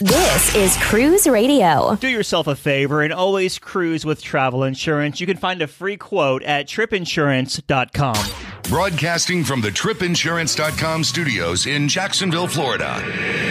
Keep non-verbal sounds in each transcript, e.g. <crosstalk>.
This is Cruise Radio. Do yourself a favor and always cruise with travel insurance. You can find a free quote at tripinsurance.com. Broadcasting from the tripinsurance.com studios in Jacksonville, Florida.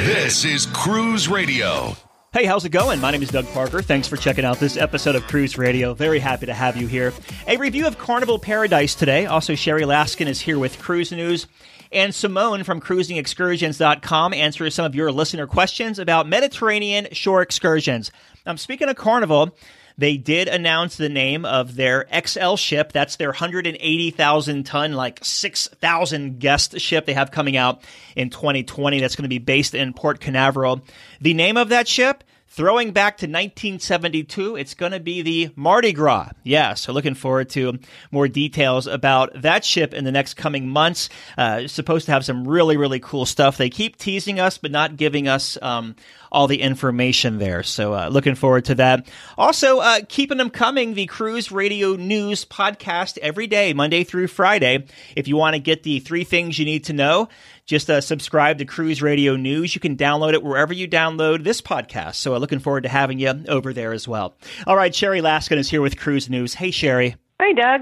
This is Cruise Radio. Hey, how's it going? My name is Doug Parker. Thanks for checking out this episode of Cruise Radio. Very happy to have you here. A review of Carnival Paradise today. Also, Sherry Laskin is here with Cruise News. And Simonne from cruisingexcursions.com answers some of your listener questions about Mediterranean shore excursions. I'm um, speaking of Carnival. They did announce the name of their XL ship. That's their 180,000 ton, like 6,000 guest ship they have coming out in 2020. That's going to be based in Port Canaveral. The name of that ship Throwing back to 1972, it's going to be the Mardi Gras. Yeah, so looking forward to more details about that ship in the next coming months. Uh, supposed to have some really, really cool stuff. They keep teasing us, but not giving us um, all the information there. So uh, looking forward to that. Also, uh, keeping them coming, the Cruise Radio News podcast every day, Monday through Friday. If you want to get the three things you need to know, just uh, subscribe to Cruise Radio News. You can download it wherever you download this podcast. So uh, looking forward to having you over there as well. All right, Sherry Laskin is here with Cruise News. Hey, Sherry. Hey, Doug.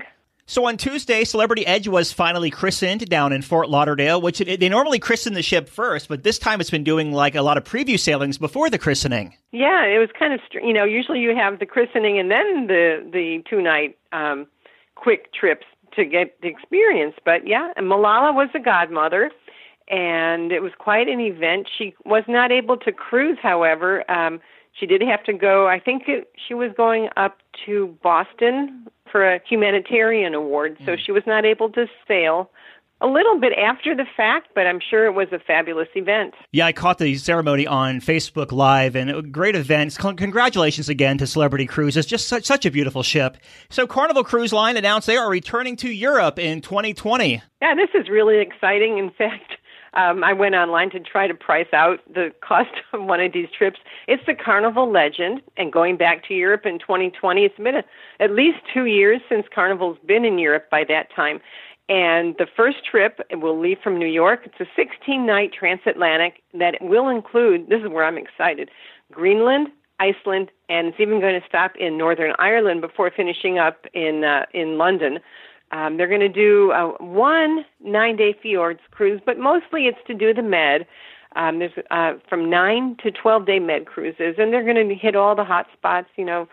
So on Tuesday, Celebrity Edge was finally christened down in Fort Lauderdale, which it, they normally christen the ship first, but this time it's been doing like a lot of preview sailings before the christening. Yeah, it was kind of you know usually you have the christening and then the the two night um, quick trips to get the experience, but yeah, and Malala was the godmother and it was quite an event. She was not able to cruise, however. Um, she did have to go, I think it, she was going up to Boston for a humanitarian award, so mm. she was not able to sail a little bit after the fact, but I'm sure it was a fabulous event. Yeah, I caught the ceremony on Facebook Live, and a great event. Congratulations again to Celebrity Cruises. Just such, such a beautiful ship. So, Carnival Cruise Line announced they are returning to Europe in 2020. Yeah, this is really exciting. In fact, um, I went online to try to price out the cost <laughs> of one of these trips. It's the Carnival Legend, and going back to Europe in 2020, it's been a, at least two years since Carnival's been in Europe by that time. And the first trip will leave from New York. It's a 16 night transatlantic that will include, this is where I'm excited, Greenland, Iceland, and it's even going to stop in Northern Ireland before finishing up in uh, in London. Um, they're going to do uh, one nine day fjords cruise, but mostly it's to do the med. Um, there's uh, from nine to 12 day med cruises, and they're going to hit all the hot spots, you know,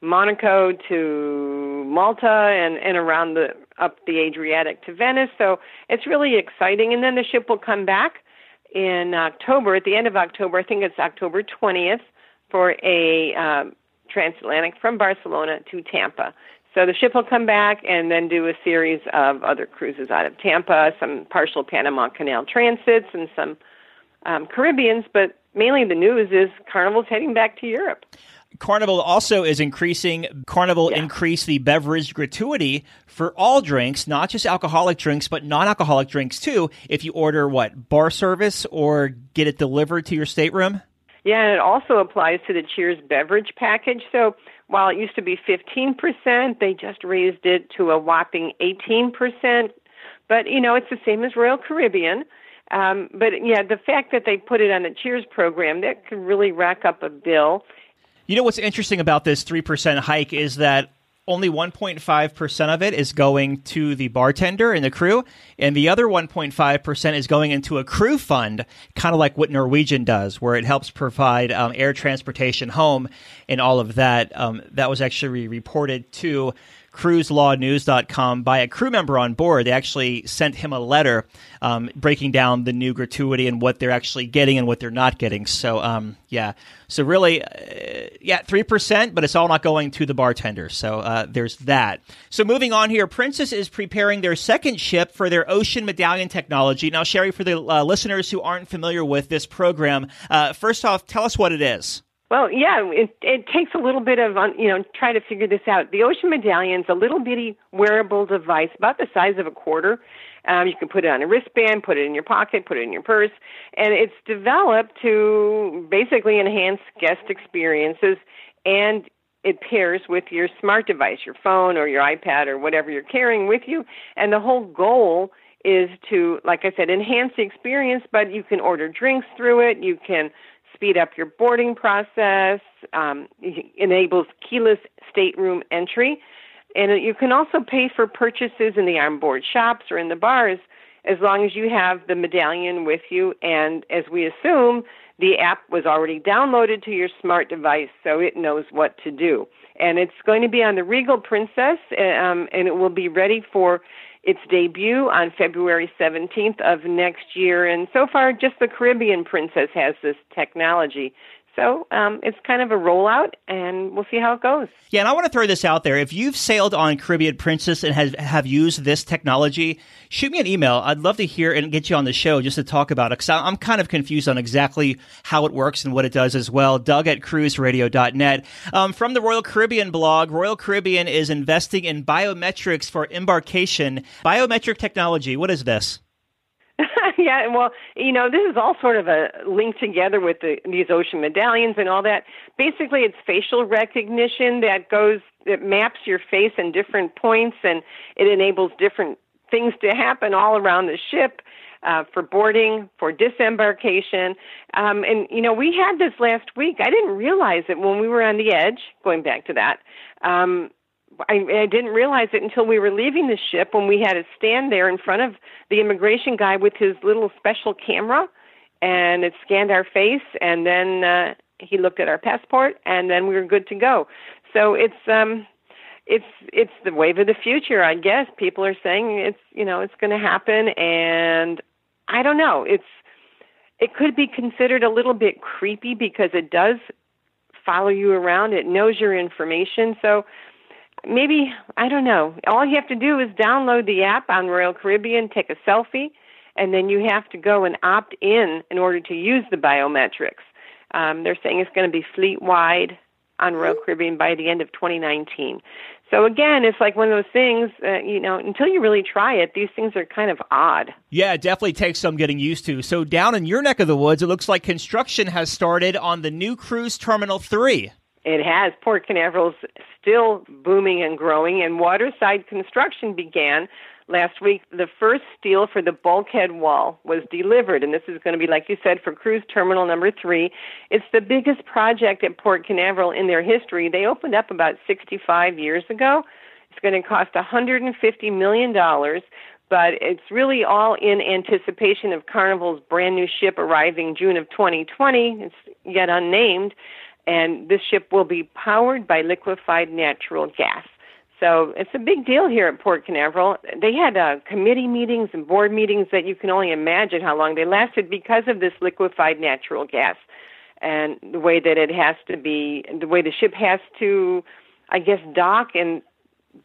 Monaco to Malta and, and around the up the Adriatic to Venice. So it's really exciting. And then the ship will come back in October, at the end of October, I think it's October 20th, for a um, transatlantic from Barcelona to Tampa. So the ship will come back and then do a series of other cruises out of Tampa, some partial Panama Canal transits, and some um, Caribbeans. But mainly the news is Carnival's heading back to Europe. Carnival also is increasing. Carnival yeah. increased the beverage gratuity for all drinks, not just alcoholic drinks, but non-alcoholic drinks too. If you order what bar service or get it delivered to your stateroom. Yeah, and it also applies to the Cheers beverage package. So while it used to be 15%, they just raised it to a whopping 18%. But, you know, it's the same as Royal Caribbean. Um, but, yeah, the fact that they put it on the Cheers program, that could really rack up a bill. You know what's interesting about this 3% hike is that only 1.5% of it is going to the bartender and the crew, and the other 1.5% is going into a crew fund, kind of like what Norwegian does, where it helps provide um, air transportation home and all of that. Um, that was actually reported to cruiselawnews.com by a crew member on board. They actually sent him a letter um, breaking down the new gratuity and what they're actually getting and what they're not getting. So, um, yeah. So, really, uh, yeah, 3%, but it's all not going to the bartender. So, uh, there's that. So, moving on here, Princess is preparing their second ship for their ocean medallion technology. Now, Sherry, for the uh, listeners who aren't familiar with this program, uh, first off, tell us what it is. Well, yeah, it, it takes a little bit of, you know, try to figure this out. The Ocean Medallion's a little bitty wearable device, about the size of a quarter. Um, you can put it on a wristband, put it in your pocket, put it in your purse, and it's developed to basically enhance guest experiences, and it pairs with your smart device, your phone or your iPad or whatever you're carrying with you. And the whole goal is to, like I said, enhance the experience, but you can order drinks through it. You can speed up your boarding process, um, enables keyless stateroom entry, and you can also pay for purchases in the onboard shops or in the bars as long as you have the medallion with you. And as we assume, the app was already downloaded to your smart device, so it knows what to do. And it's going to be on the Regal Princess, um, and it will be ready for its debut on February 17th of next year. And so far, just the Caribbean Princess has this technology. So um, it's kind of a rollout, and we'll see how it goes. Yeah, and I want to throw this out there. If you've sailed on Caribbean Princess and have, have used this technology, shoot me an email. I'd love to hear and get you on the show just to talk about it because I'm kind of confused on exactly how it works and what it does as well. Doug at cruiseradio.net. Um, from the Royal Caribbean blog, Royal Caribbean is investing in biometrics for embarkation. Biometric technology, what is this? <laughs> yeah, well, you know, this is all sort of a linked together with the, these ocean medallions and all that. Basically, it's facial recognition that goes that maps your face in different points, and it enables different things to happen all around the ship. Uh, for boarding, for disembarkation. Um, and, you know, we had this last week. I didn't realize it when we were on the edge, going back to that. Um, I, I didn't realize it until we were leaving the ship when we had to stand there in front of the immigration guy with his little special camera, and it scanned our face, and then uh, he looked at our passport, and then we were good to go. So it's um, it's it's the wave of the future, I guess. People are saying it's you know it's going to happen, and I don't know. It's it could be considered a little bit creepy because it does follow you around. It knows your information, so maybe I don't know. All you have to do is download the app on Royal Caribbean, take a selfie, and then you have to go and opt in in order to use the biometrics. Um, they're saying it's going to be fleet wide on Royal Caribbean by the end of 2019. So again, it's like one of those things, uh, you know, until you really try it, these things are kind of odd. Yeah, it definitely takes some getting used to. So down in your neck of the woods, it looks like construction has started on the new cruise terminal 3. It has. Port Canaveral's still booming and growing, and waterside construction began last week. The first steel for the bulkhead wall was delivered, and this is going to be, like you said, for cruise terminal number three. It's the biggest project at Port Canaveral in their history. They opened up about 65 years ago. It's going to cost $150 million, but it's really all in anticipation of Carnival's brand new ship arriving June of 2020. It's yet unnamed and this ship will be powered by liquefied natural gas. So it's a big deal here at Port Canaveral. They had uh, committee meetings and board meetings that you can only imagine how long they lasted because of this liquefied natural gas and the way that it has to be, the way the ship has to, I guess, dock and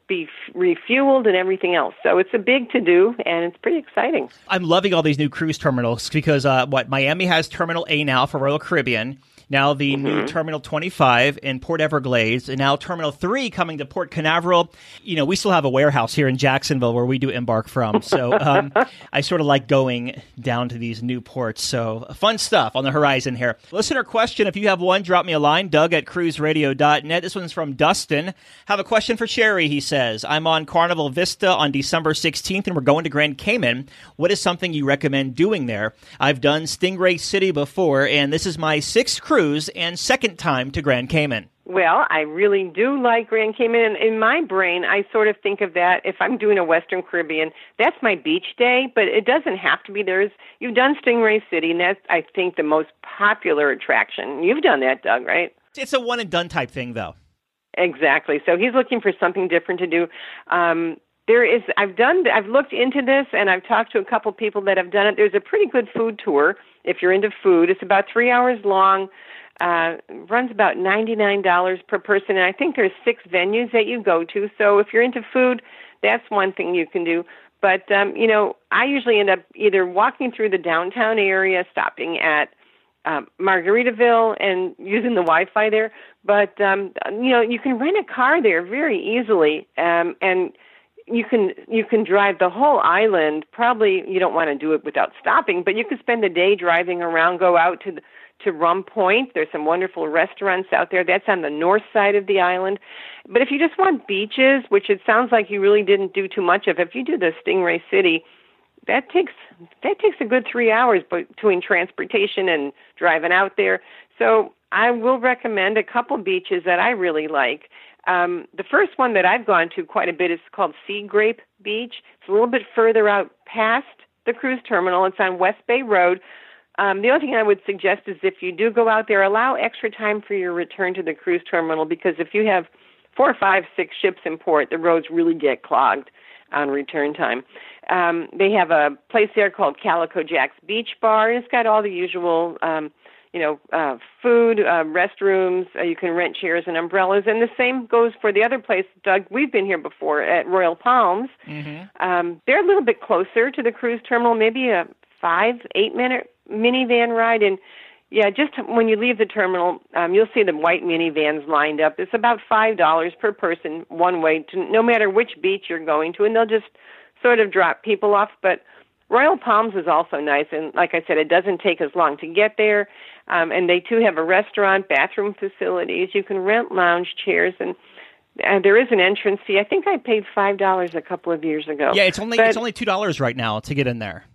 be refueled and everything else. So it's a big to do and it's pretty exciting. I'm loving all these new cruise terminals because uh, what Miami has Terminal A now for Royal Caribbean now the mm-hmm. new Terminal 25 in Port Everglades, and now Terminal 3 coming to Port Canaveral. You know, we still have a warehouse here in Jacksonville where we do embark from. So um, <laughs> I sort of like going down to these new ports. So fun stuff on the horizon here. Listener question if you have one, drop me a line, Doug at cruiseradio.net. This one's from Dustin. Have a question for Sherry, he says. I'm on Carnival Vista on December 16th, and we're going to Grand Cayman. What is something you recommend doing there? I've done Stingray City before, and this is my sixth cruise cruise and second time to Grand Cayman. Well, I really do like Grand Cayman. And in my brain, I sort of think of that if I'm doing a Western Caribbean, that's my beach day, but it doesn't have to be. There's you've done Stingray City, and that's I think the most popular attraction. You've done that, Doug, right? It's a one and done type thing, though. Exactly. So he's looking for something different to do. Um, there is I've done I've looked into this and I've talked to a couple people that have done it. There's a pretty good food tour if you're into food. It's about three hours long uh, runs about $99 per person, and I think there's six venues that you go to. So if you're into food, that's one thing you can do. But um, you know, I usually end up either walking through the downtown area, stopping at um, Margaritaville, and using the Wi-Fi there. But um, you know, you can rent a car there very easily, um, and you can you can drive the whole island. Probably you don't want to do it without stopping, but you can spend the day driving around, go out to the to Rum Point. There's some wonderful restaurants out there. That's on the north side of the island. But if you just want beaches, which it sounds like you really didn't do too much of, if you do the Stingray City, that takes that takes a good three hours between transportation and driving out there. So I will recommend a couple beaches that I really like. Um, the first one that I've gone to quite a bit is called Sea Grape Beach. It's a little bit further out past the cruise terminal. It's on West Bay Road. Um, the only thing I would suggest is if you do go out there, allow extra time for your return to the cruise terminal because if you have four, five, six ships in port, the roads really get clogged on return time. Um, they have a place there called Calico Jack's Beach Bar. and It's got all the usual, um, you know, uh, food, uh, restrooms. Uh, you can rent chairs and umbrellas, and the same goes for the other place, Doug. We've been here before at Royal Palms. Mm-hmm. Um, they're a little bit closer to the cruise terminal, maybe a five, eight minute minivan ride, and yeah, just when you leave the terminal, um, you'll see the white minivans lined up. It's about five dollars per person one way to no matter which beach you're going to, and they'll just sort of drop people off. But Royal Palms is also nice, and like I said, it doesn't take as long to get there. Um, and they too have a restaurant, bathroom facilities. You can rent lounge chairs, and uh, there is an entrance fee. I think I paid five dollars a couple of years ago. Yeah, it's only but, it's only two dollars right now to get in there.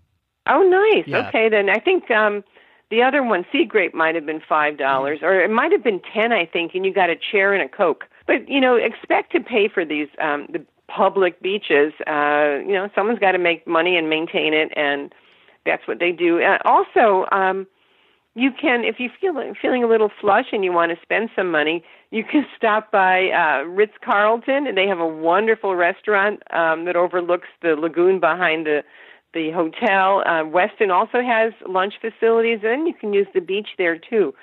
Oh, nice. Yeah. Okay, then I think. um the other one, Sea Grape, might have been five dollars, or it might have been ten, I think, and you got a chair and a coke. But you know, expect to pay for these um, the public beaches. Uh, you know, someone's got to make money and maintain it, and that's what they do. Uh, also, um, you can, if you feel feeling a little flush and you want to spend some money, you can <laughs> stop by uh, Ritz Carlton, and they have a wonderful restaurant um, that overlooks the lagoon behind the the hotel. Uh, Westin also has lunch facilities, and you can use the beach there too.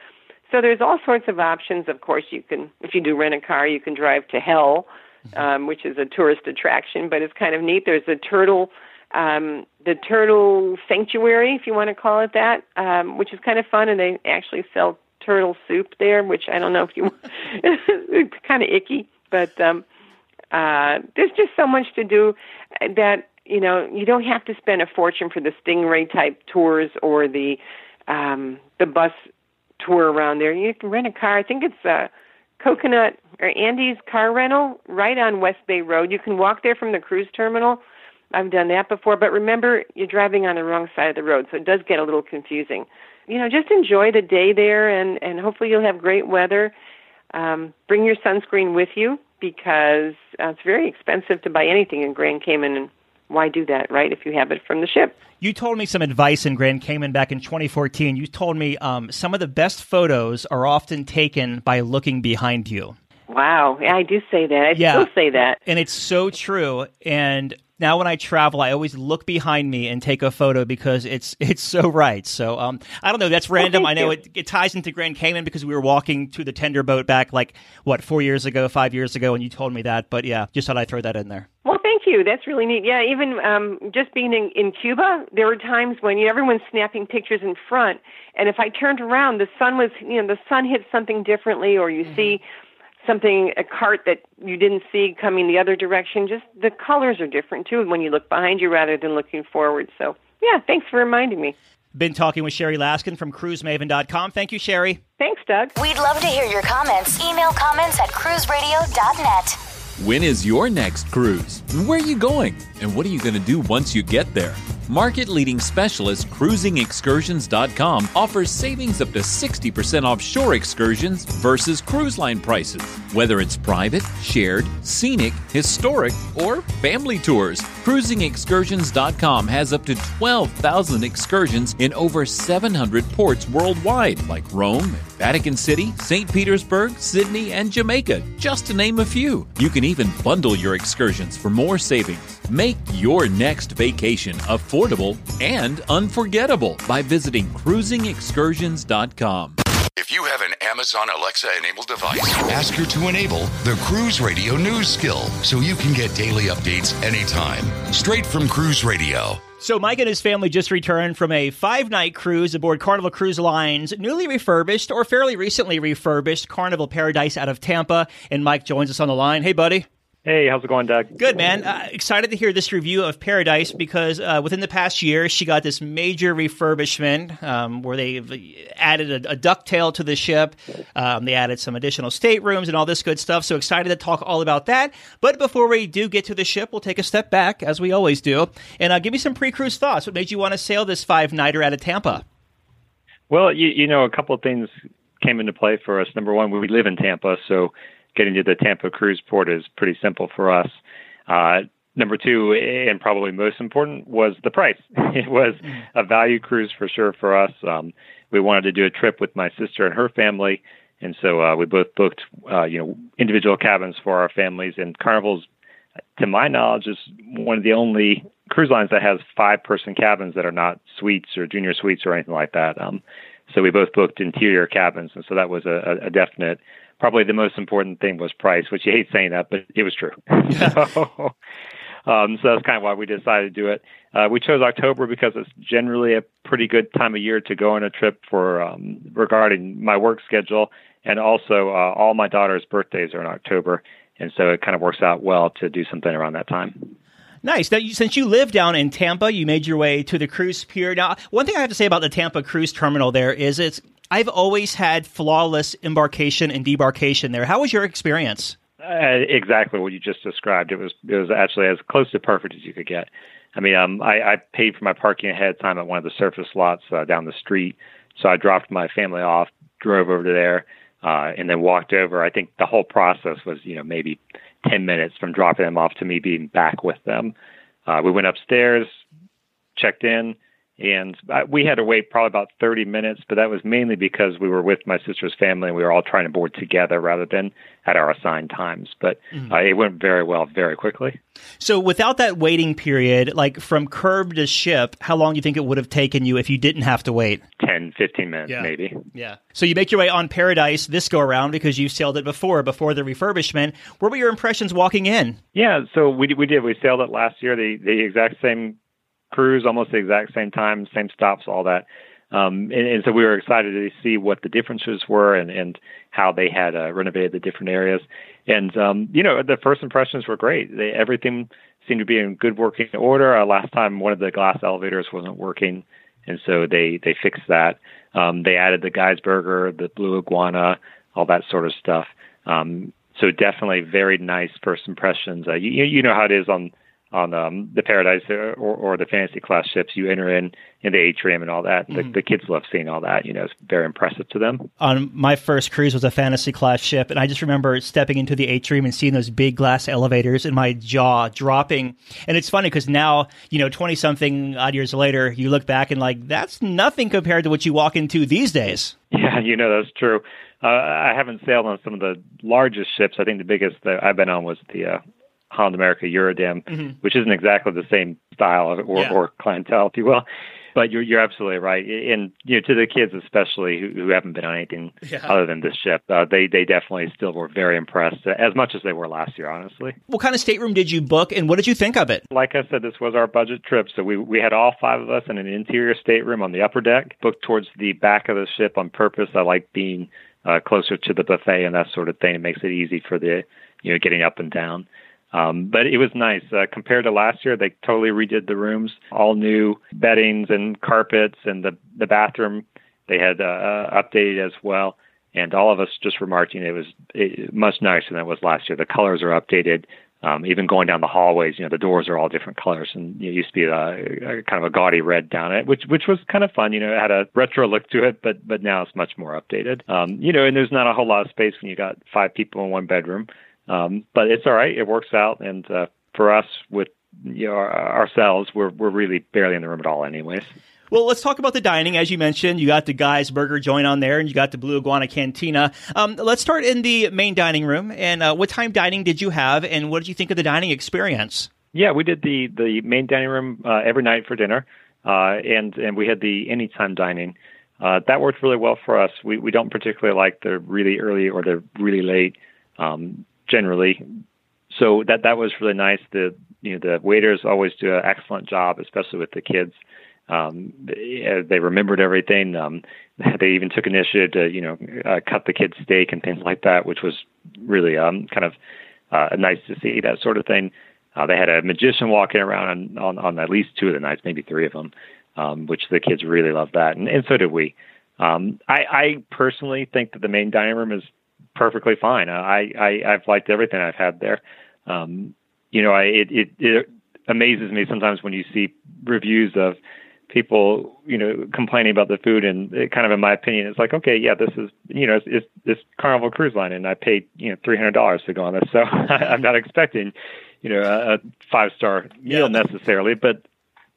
So there's all sorts of options. Of course, you can, if you do rent a car, you can drive to Hell, mm-hmm. um, which is a tourist attraction, but it's kind of neat. There's a turtle, um, the turtle sanctuary, if you want to call it that, um, which is kind of fun, and they actually sell turtle soup there, which I don't know if you, <laughs> it's kind of icky, but um, uh, there's just so much to do that you know, you don't have to spend a fortune for the Stingray type tours or the um, the bus tour around there. You can rent a car. I think it's a Coconut or Andy's Car Rental right on West Bay Road. You can walk there from the cruise terminal. I've done that before, but remember, you're driving on the wrong side of the road, so it does get a little confusing. You know, just enjoy the day there, and and hopefully you'll have great weather. Um, bring your sunscreen with you because uh, it's very expensive to buy anything in Grand Cayman and why do that, right? If you have it from the ship. You told me some advice in Grand Cayman back in 2014. You told me um, some of the best photos are often taken by looking behind you. Wow, yeah, I do say that. I yeah. still say that, and it's so true. And now when I travel, I always look behind me and take a photo because it's <laughs> it's so right. So um, I don't know. That's random. I know it, it ties into Grand Cayman because we were walking to the tender boat back like what four years ago, five years ago, and you told me that. But yeah, just thought I'd throw that in there. Well, thank you. That's really neat. Yeah, even um, just being in, in Cuba, there were times when you know, everyone's snapping pictures in front, and if I turned around, the sun was, you know, the sun hit something differently, or you mm-hmm. see something a cart that you didn't see coming the other direction. Just the colors are different too when you look behind you rather than looking forward. So yeah, thanks for reminding me. Been talking with Sherry Laskin from cruisemaven.com. Thank you, Sherry. Thanks, Doug. We'd love to hear your comments. Email comments at cruiseradio.net. When is your next cruise? Where are you going? And what are you going to do once you get there? Market leading specialist cruisingexcursions.com offers savings up to 60% off shore excursions versus cruise line prices. Whether it's private, shared, scenic, historic, or family tours, cruisingexcursions.com has up to 12,000 excursions in over 700 ports worldwide, like Rome, Vatican City, St. Petersburg, Sydney, and Jamaica, just to name a few. You can even bundle your excursions for more savings. Make your next vacation affordable and unforgettable by visiting cruisingexcursions.com. If you have an Amazon Alexa enabled device, ask her to enable the Cruise Radio News skill so you can get daily updates anytime. Straight from Cruise Radio. So, Mike and his family just returned from a five night cruise aboard Carnival Cruise Line's newly refurbished or fairly recently refurbished Carnival Paradise out of Tampa. And Mike joins us on the line. Hey, buddy. Hey, how's it going, Doug? Good, man. Uh, excited to hear this review of Paradise because uh, within the past year, she got this major refurbishment um, where they added a, a ducktail to the ship. Um, they added some additional staterooms and all this good stuff. So excited to talk all about that. But before we do get to the ship, we'll take a step back, as we always do, and uh, give me some pre-cruise thoughts. What made you want to sail this five-nighter out of Tampa? Well, you, you know, a couple of things came into play for us. Number one, we live in Tampa, so getting to the Tampa cruise port is pretty simple for us. Uh, number two, and probably most important, was the price. <laughs> it was a value cruise for sure for us. Um, we wanted to do a trip with my sister and her family, and so uh, we both booked, uh, you know, individual cabins for our families. And Carnival's, to my knowledge, is one of the only cruise lines that has five-person cabins that are not suites or junior suites or anything like that. Um, so we both booked interior cabins, and so that was a, a definite probably the most important thing was price, which you hate saying that, but it was true. <laughs> so, um, so that's kind of why we decided to do it. Uh, we chose October because it's generally a pretty good time of year to go on a trip for um, regarding my work schedule, and also uh, all my daughter's birthdays are in October, and so it kind of works out well to do something around that time. Nice. Now, you, since you live down in Tampa, you made your way to the cruise pier. Now, one thing I have to say about the Tampa cruise terminal there is it's I've always had flawless embarkation and debarkation there. How was your experience? Uh, exactly what you just described. It was it was actually as close to perfect as you could get. I mean, um, I, I paid for my parking ahead of time at one of the surface lots uh, down the street, so I dropped my family off, drove over to there, uh, and then walked over. I think the whole process was, you know, maybe ten minutes from dropping them off to me being back with them. Uh, we went upstairs, checked in, and we had to wait probably about 30 minutes, but that was mainly because we were with my sister's family and we were all trying to board together rather than at our assigned times. But mm-hmm. uh, it went very well, very quickly. So, without that waiting period, like from curb to ship, how long do you think it would have taken you if you didn't have to wait? 10, 15 minutes, yeah. maybe. Yeah. So, you make your way on Paradise this go around because you sailed it before, before the refurbishment. What were your impressions walking in? Yeah, so we, we did. We sailed it last year, the, the exact same cruise almost the exact same time, same stops, all that. Um, and, and, so we were excited to see what the differences were and, and how they had uh, renovated the different areas. And um, you know, the first impressions were great. They, everything seemed to be in good working order. Uh, last time, one of the glass elevators wasn't working, and so they they fixed that. Um, they added the Guy's Burger, the Blue Iguana, all that sort of stuff. Um, so definitely very nice first impressions. Uh, you you know how it is on on um, the Paradise or, or the Fantasy class ships, you enter in in the atrium and all that. Mm-hmm. The, the, kids love seeing all that. You know, it's very impressive to them. On my first cruise was a Fantasy class ship, and I just remember stepping into the atrium and seeing those big glass elevators, and my jaw dropping. And it's funny because now, you know, twenty something odd years later, you look back and like that's nothing compared to what you walk into these days. Yeah, <laughs> you know that's true. Uh, I haven't sailed on some of the largest ships. I think the biggest that I've been on was the uh, Holland America Eurodam, mm-hmm. which isn't exactly the same style or, yeah. or clientele, if you will. But you're you're absolutely right, and you know to the kids especially who, who haven't been on anything yeah. other than this ship, uh, they they definitely still were very impressed as much as they were last year, honestly. What kind of stateroom did you book, and what did you think of it? Like I said, this was our budget trip, so we we had all five of us in an interior stateroom on the upper deck, booked towards the back of the ship on purpose. I like being uh, closer to the buffet and that sort of thing. It makes it easy for the you know getting up and down. Um, but it was nice uh, compared to last year. They totally redid the rooms, all new beddings and carpets, and the the bathroom they had uh, uh updated as well. And all of us just remarked, you know, it was it, much nicer than it was last year. The colors are updated. Um, even going down the hallways, you know, the doors are all different colors, and it used to be a, a kind of a gaudy red down it, which which was kind of fun. You know, it had a retro look to it, but but now it's much more updated. Um, you know, and there's not a whole lot of space when you got five people in one bedroom. Um, but it's all right. It works out. And uh, for us, with you know, ourselves, we're we're really barely in the room at all, anyways. Well, let's talk about the dining. As you mentioned, you got the Guy's Burger joint on there, and you got the Blue Iguana Cantina. Um, let's start in the main dining room. And uh, what time dining did you have, and what did you think of the dining experience? Yeah, we did the the main dining room uh, every night for dinner, uh, and and we had the anytime dining. Uh, that worked really well for us. We we don't particularly like the really early or the really late. Um, generally. So that that was really nice. The you know the waiters always do an excellent job, especially with the kids. Um, they, they remembered everything. Um, they even took initiative to you know uh, cut the kids' steak and things like that, which was really um, kind of uh, nice to see that sort of thing. Uh, they had a magician walking around on, on, on at least two of the nights, maybe three of them, um, which the kids really loved that, and, and so did we. Um, I, I personally think that the main dining room is perfectly fine. I, I I've liked everything I've had there. Um, you know, I it, it it amazes me sometimes when you see reviews of people, you know, complaining about the food, and it kind of, in my opinion, it's like, okay, yeah, this is, you know, it's, it's this Carnival Cruise Line, and I paid, you know, three hundred dollars to go on this, so <laughs> I'm not expecting, you know, a, a five star meal yeah. necessarily, but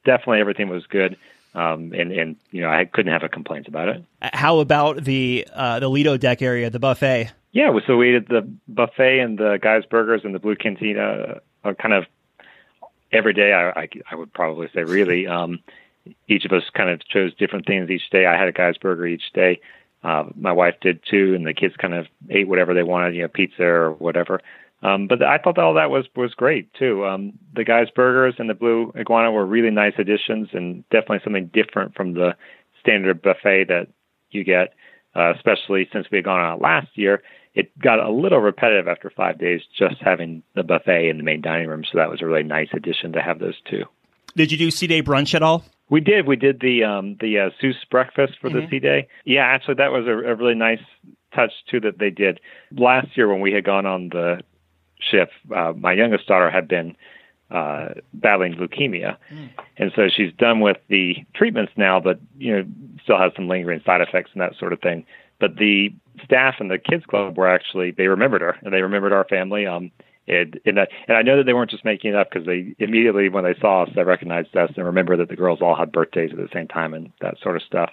definitely everything was good. Um, and and you know I couldn't have a complaint about it. How about the uh, the Lido deck area, the buffet? Yeah, so we ate the buffet and the guys burgers and the blue cantina uh, kind of every day. I, I, I would probably say really. <laughs> Um, each of us kind of chose different things each day. I had a guy's burger each day. Uh, my wife did too, and the kids kind of ate whatever they wanted, you know, pizza or whatever. Um, but I thought all that was was great too. Um, the guy's burgers and the blue iguana were really nice additions, and definitely something different from the standard buffet that you get. Uh, especially since we had gone out last year, it got a little repetitive after five days just having the buffet in the main dining room. So that was a really nice addition to have those two. Did you do Sea Day brunch at all? We did. We did the um, the uh, Seuss breakfast for mm-hmm. the Sea Day. Yeah, actually, that was a, a really nice touch too that they did last year when we had gone on the ship. Uh, my youngest daughter had been uh, battling leukemia, mm. and so she's done with the treatments now, but you know still has some lingering side effects and that sort of thing. But the staff and the kids club were actually they remembered her and they remembered our family. Um, and and, and I know that they weren't just making it up because they immediately when they saw us, they recognized us and remember that the girls all had birthdays at the same time and that sort of stuff.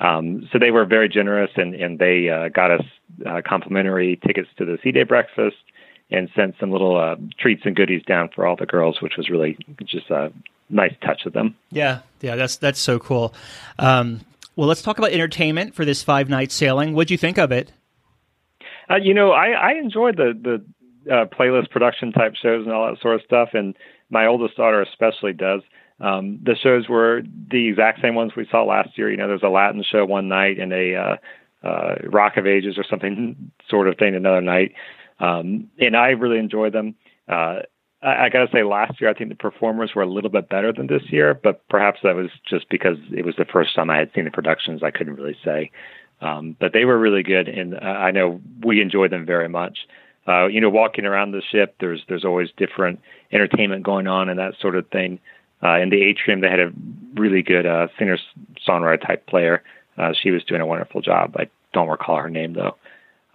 Um, so they were very generous and and they uh, got us uh, complimentary tickets to the Sea Day breakfast and sent some little uh, treats and goodies down for all the girls, which was really just a nice touch of them. Yeah, yeah, that's that's so cool. Um, well, let's talk about entertainment for this five night sailing. What'd you think of it? Uh, you know, I, I enjoyed the the uh, playlist production type shows and all that sort of stuff. And my oldest daughter especially does. Um, the shows were the exact same ones we saw last year. You know, there's a Latin show one night and a uh, uh, Rock of Ages or something <laughs> sort of thing another night. Um, and I really enjoyed them. Uh, I, got to say, last year I think the performers were a little bit better than this year, but perhaps that was just because it was the first time I had seen the productions. I couldn't really say, um, but they were really good, and I know we enjoyed them very much uh, you know, walking around the ship, there's there's always different entertainment going on and that sort of thing. Uh, in the atrium, they had a really good uh, singer songwriter type player. Uh, she was doing a wonderful job. I don't recall her name though.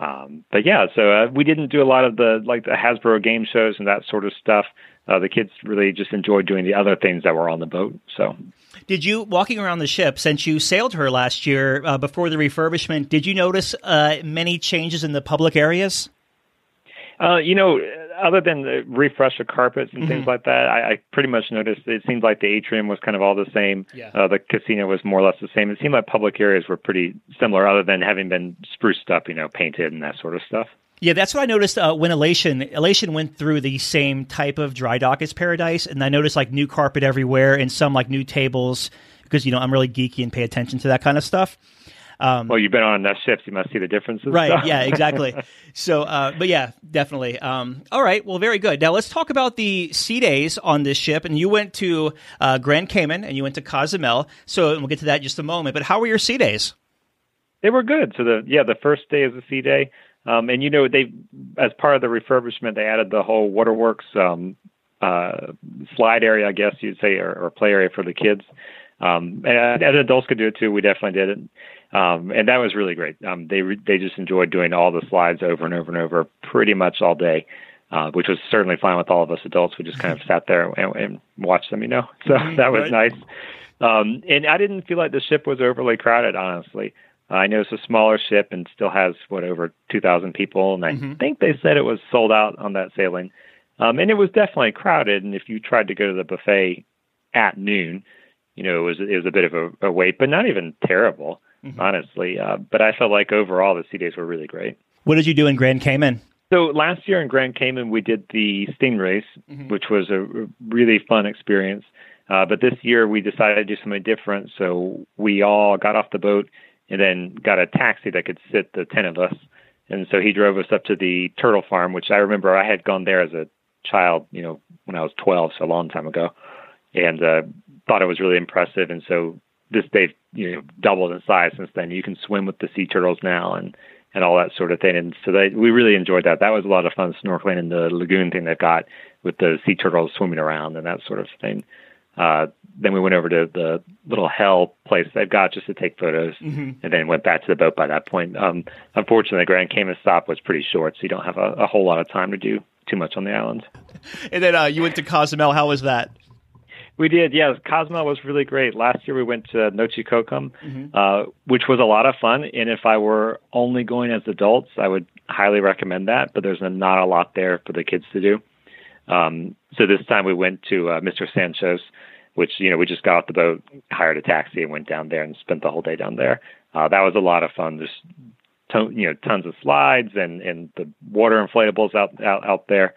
Um, but yeah, so uh, we didn't do a lot of the like the Hasbro game shows and that sort of stuff. Uh, the kids really just enjoyed doing the other things that were on the boat. So, did you walking around the ship since you sailed her last year uh, before the refurbishment? Did you notice uh, many changes in the public areas? Uh, you know, other than the refresh of carpets and mm-hmm. things like that, I, I pretty much noticed it seemed like the atrium was kind of all the same. Yeah. Uh, the casino was more or less the same. It seemed like public areas were pretty similar, other than having been spruced up, you know, painted and that sort of stuff. Yeah, that's what I noticed uh, when Elation Elation went through the same type of dry dock as Paradise, and I noticed like new carpet everywhere and some like new tables because you know I'm really geeky and pay attention to that kind of stuff. Um, well, you've been on enough ships, you must see the differences. Right. yeah, exactly. <laughs> So, uh, but yeah, definitely. Um, all right. Well, very good. Now let's talk about the sea days on this ship. And you went to uh, Grand Cayman and you went to Cozumel. So we'll get to that in just a moment. But how were your sea days? They were good. So the yeah, the first day is a sea day. Um, and you know they, as part of the refurbishment, they added the whole waterworks um, uh, slide area, I guess you'd say, or, or play area for the kids. Um, and, and adults could do it too. We definitely did it. Um, and that was really great. Um, they re- they just enjoyed doing all the slides over and over and over, pretty much all day, uh, which was certainly fine with all of us adults. We just kind of sat there and, and watched them, you know. <laughs> So mm-hmm. that was right. nice. Um, and I didn't feel like the ship was overly crowded, honestly. Uh, I know it's a smaller ship and still has what over 2,000 people, and I mm-hmm. think they said it was sold out on that sailing. Um, and it was definitely crowded. And if you tried to go to the buffet at noon, you know, it was it was a bit of a, a wait, but not even terrible mm-hmm. honestly. Uh, but I felt like overall the sea days were really great. What did you do in Grand Cayman? So last year in Grand Cayman we did the Stingrays, mm-hmm. which was a really fun experience. Uh, but this year we decided to do something different. So we all got off the boat and then got a taxi that could sit the ten of us And so he drove us up to the turtle farm, which I remember I had gone there as a child, you know, when I was 12, so a long time ago, and uh, thought it was really impressive. And so this they've you know doubled in size since then. You can swim with the sea turtles now, and and all that sort of thing. And so they, we really enjoyed that. That was a lot of fun snorkeling in the lagoon thing they've got with the sea turtles swimming around and that sort of thing. Uh, then we went over to the little hell place they've got just to take photos, mm-hmm. and then went back to the boat by that point. Um, unfortunately, the Grand Cayman stop was pretty short, so you don't have a, a whole lot of time to do too much on the island. And then uh, you went to Cozumel. How was that? We did, yeah. Cozumel was really great. Last year we went to Noche Cocom, mm-hmm. uh, which was a lot of fun. And if I were only going as adults, I would highly recommend that. But there's not a lot there for the kids to do. Um, so this time we went to uh, Mr. Sancho's, which you know we just got off the boat, hired a taxi, and went down there and spent the whole day down there. Uh, that was a lot of fun. Just to, you know tons of slides and and the water inflatables out out out there.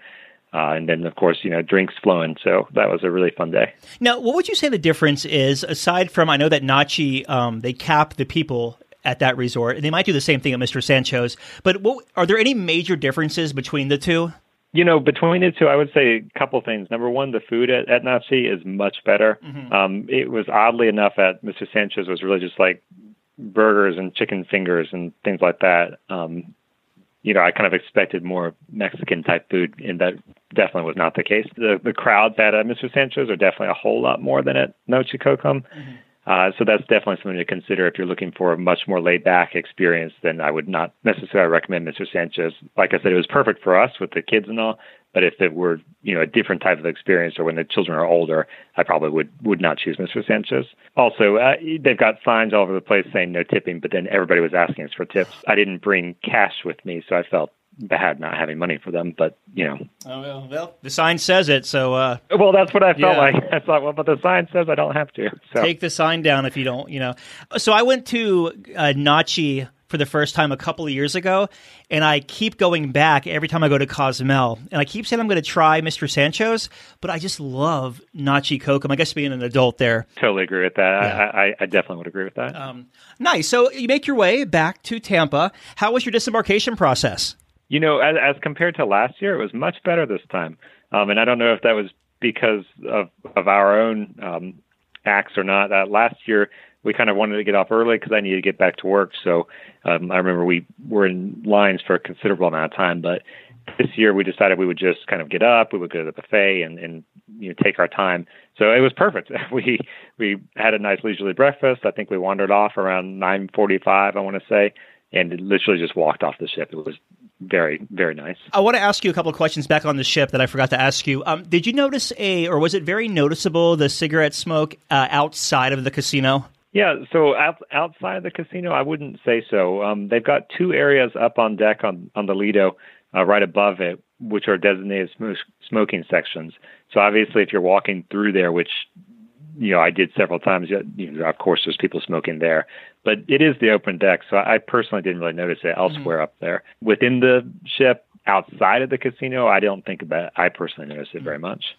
Uh, and then, of course, you know, drinks flowing. So that was a really fun day. Now, what would you say the difference is, aside from I know that Nachi, um, they cap the people at that resort, and they might do the same thing at Mr. Sancho's. But what, are there any major differences between the two? You know, between the two, I would say a couple things. Number one, the food at, at Nachi is much better. Mm-hmm. Um, it was oddly enough at Mr. Sancho's was really just like burgers and chicken fingers and things like that. Um, you know, I kind of expected more Mexican type food, and that definitely was not the case. The the crowds at uh, Mr. Sancho's are definitely a whole lot more than at Noche Cocom. Mm-hmm. Uh, so that's definitely something to consider if you're looking for a much more laid back experience. Then I would not necessarily recommend Mr. Sancho's. Like I said, it was perfect for us with the kids and all. But if it were, you know, a different type of experience or when the children are older, I probably would would not choose Mr. Sancho's. Also, uh, they've got signs all over the place saying no tipping, but then everybody was asking us for tips. I didn't bring cash with me, so I felt bad not having money for them, but you know. Oh well, well the sign says it, so. Uh, well, that's what I felt yeah. like. <laughs> I thought, well, but the sign says I don't have to. So. Take the sign down if you don't, you know. So I went to uh, Nachi for the first time a couple of years ago, and I keep going back every time I go to Cozumel, and I keep saying I'm going to try Mr. Sancho's, but I just love Nachi Cocom. I guess being an adult there. Totally agree with that. Yeah. I, I, definitely would agree with that. Um, nice. So you make your way back to Tampa. How was your disembarkation process? You know, as, as compared to last year, it was much better this time. Um, and I don't know if that was because of of our own um, acts or not. Uh, last year, we kind of wanted to get off early because I needed to get back to work. So um, I remember we were in lines for a considerable amount of time. But this year, we decided we would just kind of get up, we would go to the buffet, and, and you know take our time. So it was perfect. <laughs> we we had a nice leisurely breakfast. I think we wandered off around 9:45. I want to say and literally just walked off the ship. It was very very nice. I want to ask you a couple of questions back on the ship that I forgot to ask you. Um, did you notice a, or was it very noticeable the cigarette smoke uh, outside of the casino? Yeah, so out, outside the casino, I wouldn't say so. Um, they've got two areas up on deck on on the Lido, uh, right above it, which are designated sm- smoking sections. So obviously, if you're walking through there, which you know I did several times, you know, of course, there's people smoking there but it is the open deck, so I personally didn't really notice it elsewhere mm-hmm. up there. Within the ship, outside of the casino, I don't think about. It. I personally noticed it very much.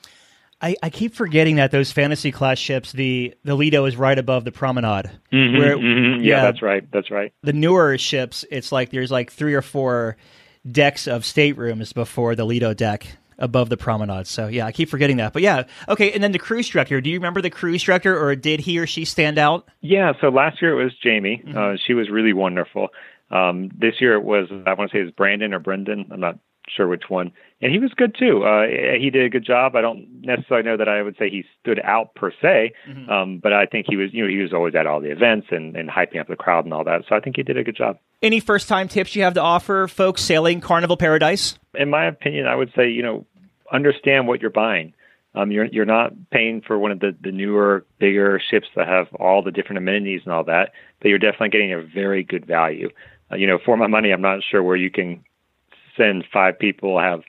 I, I, keep forgetting that those fantasy class ships, the the Lido is right above the promenade. Mm-hmm, where, mm-hmm. Yeah, yeah, that's right. That's right. The newer ships, it's like there's like three or four decks of staterooms before the Lido deck above the promenade. So yeah, I keep forgetting that. But yeah, okay. And then the cruise director. Do you remember the cruise director, or did he or she stand out? Yeah. So last year it was Jamie. Mm-hmm. Uh, she was really wonderful. Um, this year it was I want to say it was Brandon or Brendan. I'm not sure which one. And he was good too. Uh, he did a good job. I don't necessarily know that I would say he stood out per se, mm-hmm. um, but I think he was, you know, he was always at all the events and, and hyping up the crowd and all that. So I think he did a good job. Any first time tips you have to offer folks sailing Carnival Paradise? In my opinion, I would say, you know, understand what you're buying. Um, you're you're not paying for one of the, the newer, bigger ships that have all the different amenities and all that, but you're definitely getting a very good value. Uh, you know, for my money, I'm not sure where you can send five people have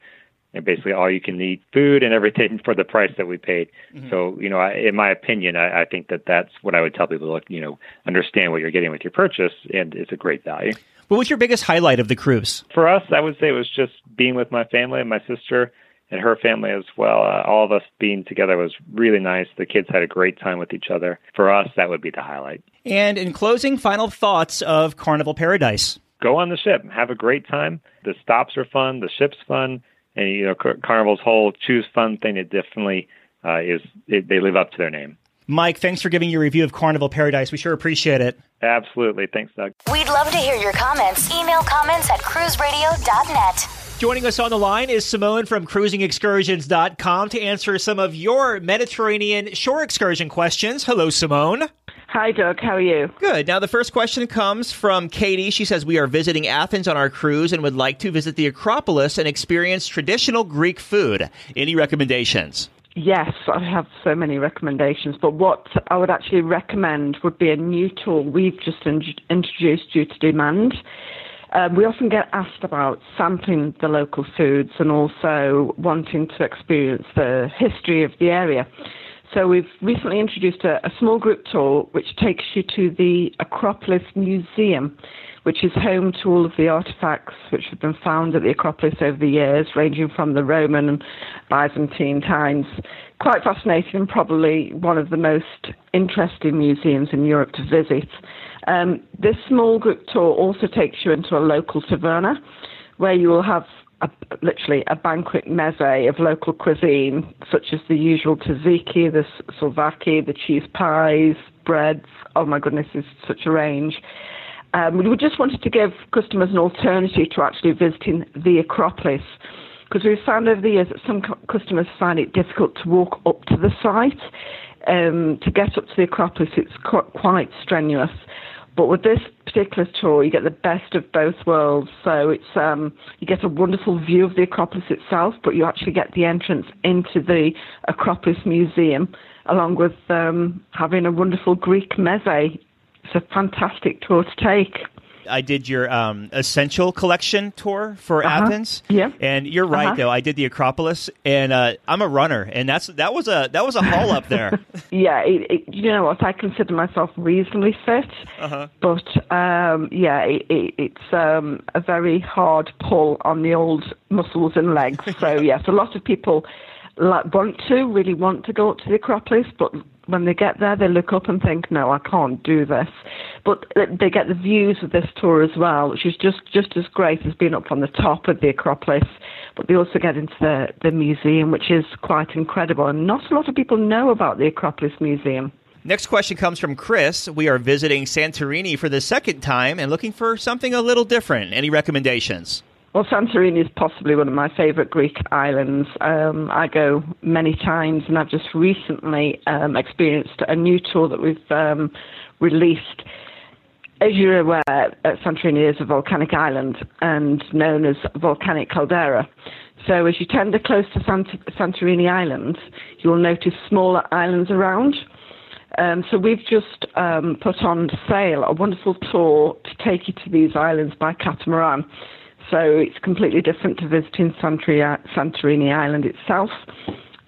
and basically all you can eat food and everything for the price that we paid. Mm-hmm. So, you know, I, in my opinion, I, I think that that's what I would tell people to, you know, understand what you're getting with your purchase, and it's a great value. What was your biggest highlight of the cruise? For us, I would say it was just being with my family and my sister and her family as well. Uh, all of us being together was really nice. The kids had a great time with each other. For us, that would be the highlight. And in closing, final thoughts of Carnival Paradise. go on the ship, have a great time. The stops are fun, the ship's fun, and you know Carnival's whole choose fun thing. It definitely uh, is. It, they live up to their name. Mike, thanks for giving your review of Carnival Paradise. We sure appreciate it. Absolutely. Thanks, Doug. We'd love to hear your comments. Email comments at cruiseradio.net. Joining us on the line is Simonne from cruisingexcursions.com to answer some of your Mediterranean shore excursion questions. Hello, Simonne. Hi, Doug. How are you? Good. Now, the first question comes from Katie. She says, We are visiting Athens on our cruise and would like to visit the Acropolis and experience traditional Greek food. Any recommendations? Yes, I have so many recommendations, but what I would actually recommend would be a new tool we've just in- introduced due to demand. Um, we often get asked about sampling the local foods and also wanting to experience the history of the area. So we've recently introduced a, a small group tour which takes you to the Acropolis Museum which is home to all of the artifacts which have been found at the Acropolis over the years, ranging from the Roman and Byzantine times. Quite fascinating and probably one of the most interesting museums in Europe to visit. Um, this small group tour also takes you into a local taverna where you will have a, literally a banquet meze of local cuisine, such as the usual tzatziki, the souvlaki, the cheese pies, breads. Oh my goodness, it's such a range. Um, we just wanted to give customers an alternative to actually visiting the Acropolis because we've found over the years that some customers find it difficult to walk up to the site. Um, to get up to the Acropolis, it's quite strenuous. But with this particular tour, you get the best of both worlds. So it's um, you get a wonderful view of the Acropolis itself, but you actually get the entrance into the Acropolis Museum, along with um, having a wonderful Greek meze it's a fantastic tour to take. I did your um, essential collection tour for uh-huh. Athens. Yeah, and you're right uh-huh. though. I did the Acropolis, and uh, I'm a runner, and that's that was a that was a haul up there. <laughs> yeah, it, it, you know what? I consider myself reasonably fit, uh-huh. but um, yeah, it, it's um, a very hard pull on the old muscles and legs. So <laughs> yes, a lot of people like, want to really want to go up to the Acropolis, but when they get there, they look up and think, "No, I can't do this." But they get the views of this tour as well, which is just just as great as being up on the top of the Acropolis. But they also get into the the museum, which is quite incredible, and not a lot of people know about the Acropolis Museum. Next question comes from Chris. We are visiting Santorini for the second time and looking for something a little different. Any recommendations? Well, Santorini is possibly one of my favourite Greek islands. Um, I go many times, and I've just recently um, experienced a new tour that we've um, released. As you're aware, Santorini is a volcanic island and known as volcanic caldera. So, as you tender close to Sant- Santorini Island, you'll notice smaller islands around. Um, so we've just um, put on sale a wonderful tour to take you to these islands by catamaran. So it's completely different to visiting Santorini Island itself.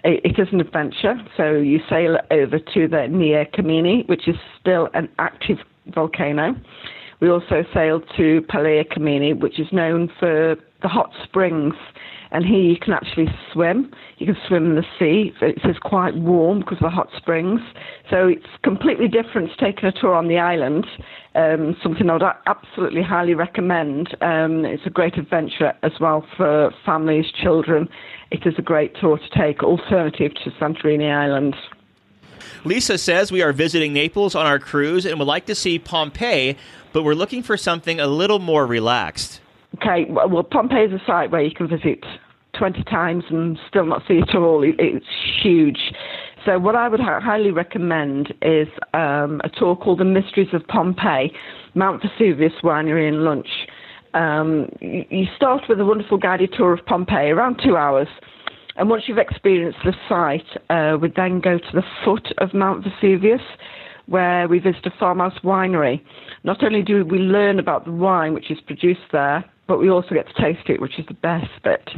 It is an adventure. So you sail over to the Nea Kameni, which is still an active volcano. We also sail to Palea Kameni, which is known for the hot springs and here you can actually swim. You can swim in the sea. It's, says quite warm because of the hot springs. So it's completely different to taking a tour on the island. Um, something I would absolutely highly recommend. Um, it's a great adventure as well for families, children. It is a great tour to take, alternative to Santorini Island. Lisa says we are visiting Naples on our cruise and would like to see Pompeii, but we're looking for something a little more relaxed. Okay, well, Pompeii is a site where you can visit 20 times and still not see it all. It's huge. So, what I would highly recommend is um, a tour called The Mysteries of Pompeii, Mount Vesuvius Winery and Lunch. Um, you, you start with a wonderful guided tour of Pompeii, around two hours. And once you've experienced the site, uh, we then go to the foot of Mount Vesuvius, where we visit a farmhouse winery. Not only do we learn about the wine which is produced there, but we also get to taste it, which is the best bit.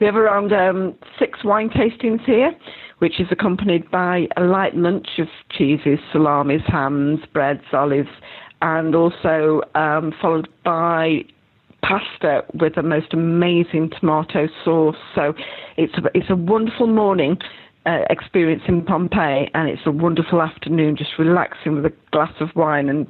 We have around um, six wine tastings here, which is accompanied by a light lunch of cheeses, salamis, hams, breads, olives, and also um, followed by pasta with the most amazing tomato sauce. So it's a, it's a wonderful morning uh, experience in Pompeii, and it's a wonderful afternoon just relaxing with a glass of wine and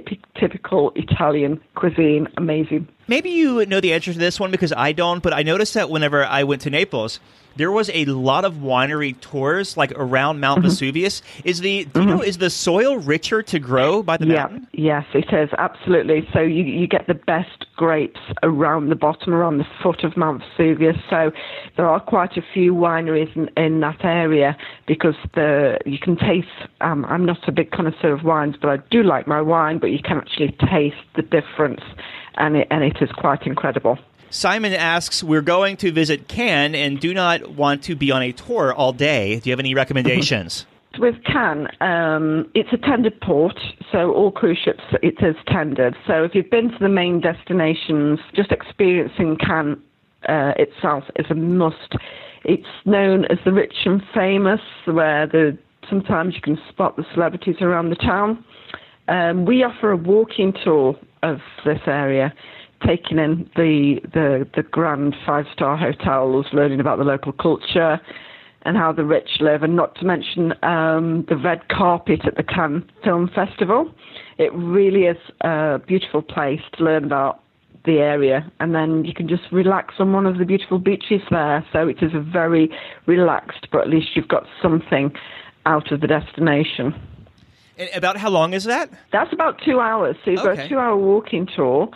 typ- typical Italian cuisine. Amazing. Maybe you know the answer to this one because I don't, but I noticed that whenever I went to Naples, there was a lot of winery tours like around Mount Mm-hmm. Vesuvius. Is the do you know is the soil richer to grow by the Yeah, mountain? yes, it is absolutely. So you you get the best grapes around the bottom, around the foot of Mount Vesuvius. So there are quite a few wineries in, in that area because the you can taste. Um, I'm not a big connoisseur of wines, but I do like my wine. But you can actually taste the difference, and it and it is quite incredible. Simon asks, "We're going to visit Cannes and do not want to be on a tour all day. Do you have any recommendations?" <laughs> With Cannes, um, it's a tendered port, so all cruise ships it is tendered. So if you've been to the main destinations, just experiencing Cannes uh, itself is a must. It's known as the rich and famous, where the sometimes you can spot the celebrities around the town. Um, we offer a walking tour of this area, taking in the the, the grand five star hotels, learning about the local culture and how the rich live, and not to mention um, the red carpet at the Cannes Film Festival. It really is a beautiful place to learn about the area, and then you can just relax on one of the beautiful beaches there. So it is a very relaxed, but at least you've got something out of the destination. And about how long is that? That's about two hours. So you've got a two-hour walking tour.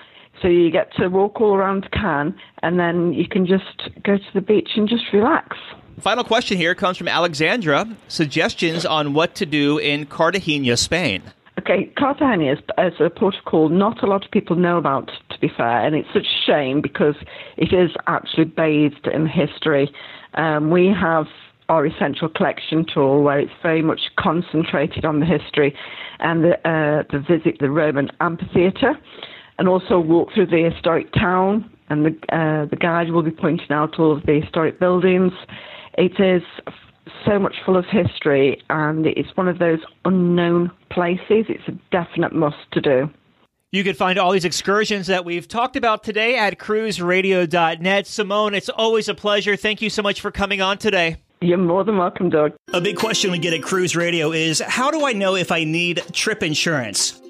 So you get to walk all around Cannes, and then you can just go to the beach and just relax. Final question here comes from Alexandra. Suggestions on what to do in Cartagena, Spain. Okay, Cartagena is, is a port of call not a lot of people know about, to be fair, and it's such a shame because it is actually bathed in history. Um, we have our essential collection tour where it's very much concentrated on the history and the, uh, the visit the Roman amphitheatre, and also walk through the historic town. And the uh, the guide will be pointing out all of the historic buildings. It is so much full of history, and it's one of those unknown places. It's a definite must to do. You can find all these excursions that we've talked about today at cruiseradio.net. Simonne, it's always a pleasure. Thank you so much for coming on today. You're more than welcome, Doug. A big question we get at Cruise Radio is how do I know if I need trip insurance?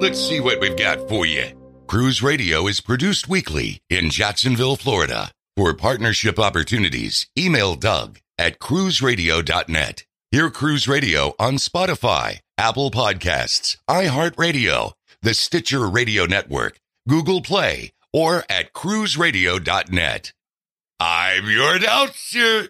Let's see what we've got for you. Cruise Radio is produced weekly in Jacksonville, Florida. For partnership opportunities, email Doug at cruiseradio.net. Hear Cruise Radio on Spotify, Apple Podcasts, iHeartRadio, the Stitcher Radio Network, Google Play, or at cruiseradio.net. I'm your announcer,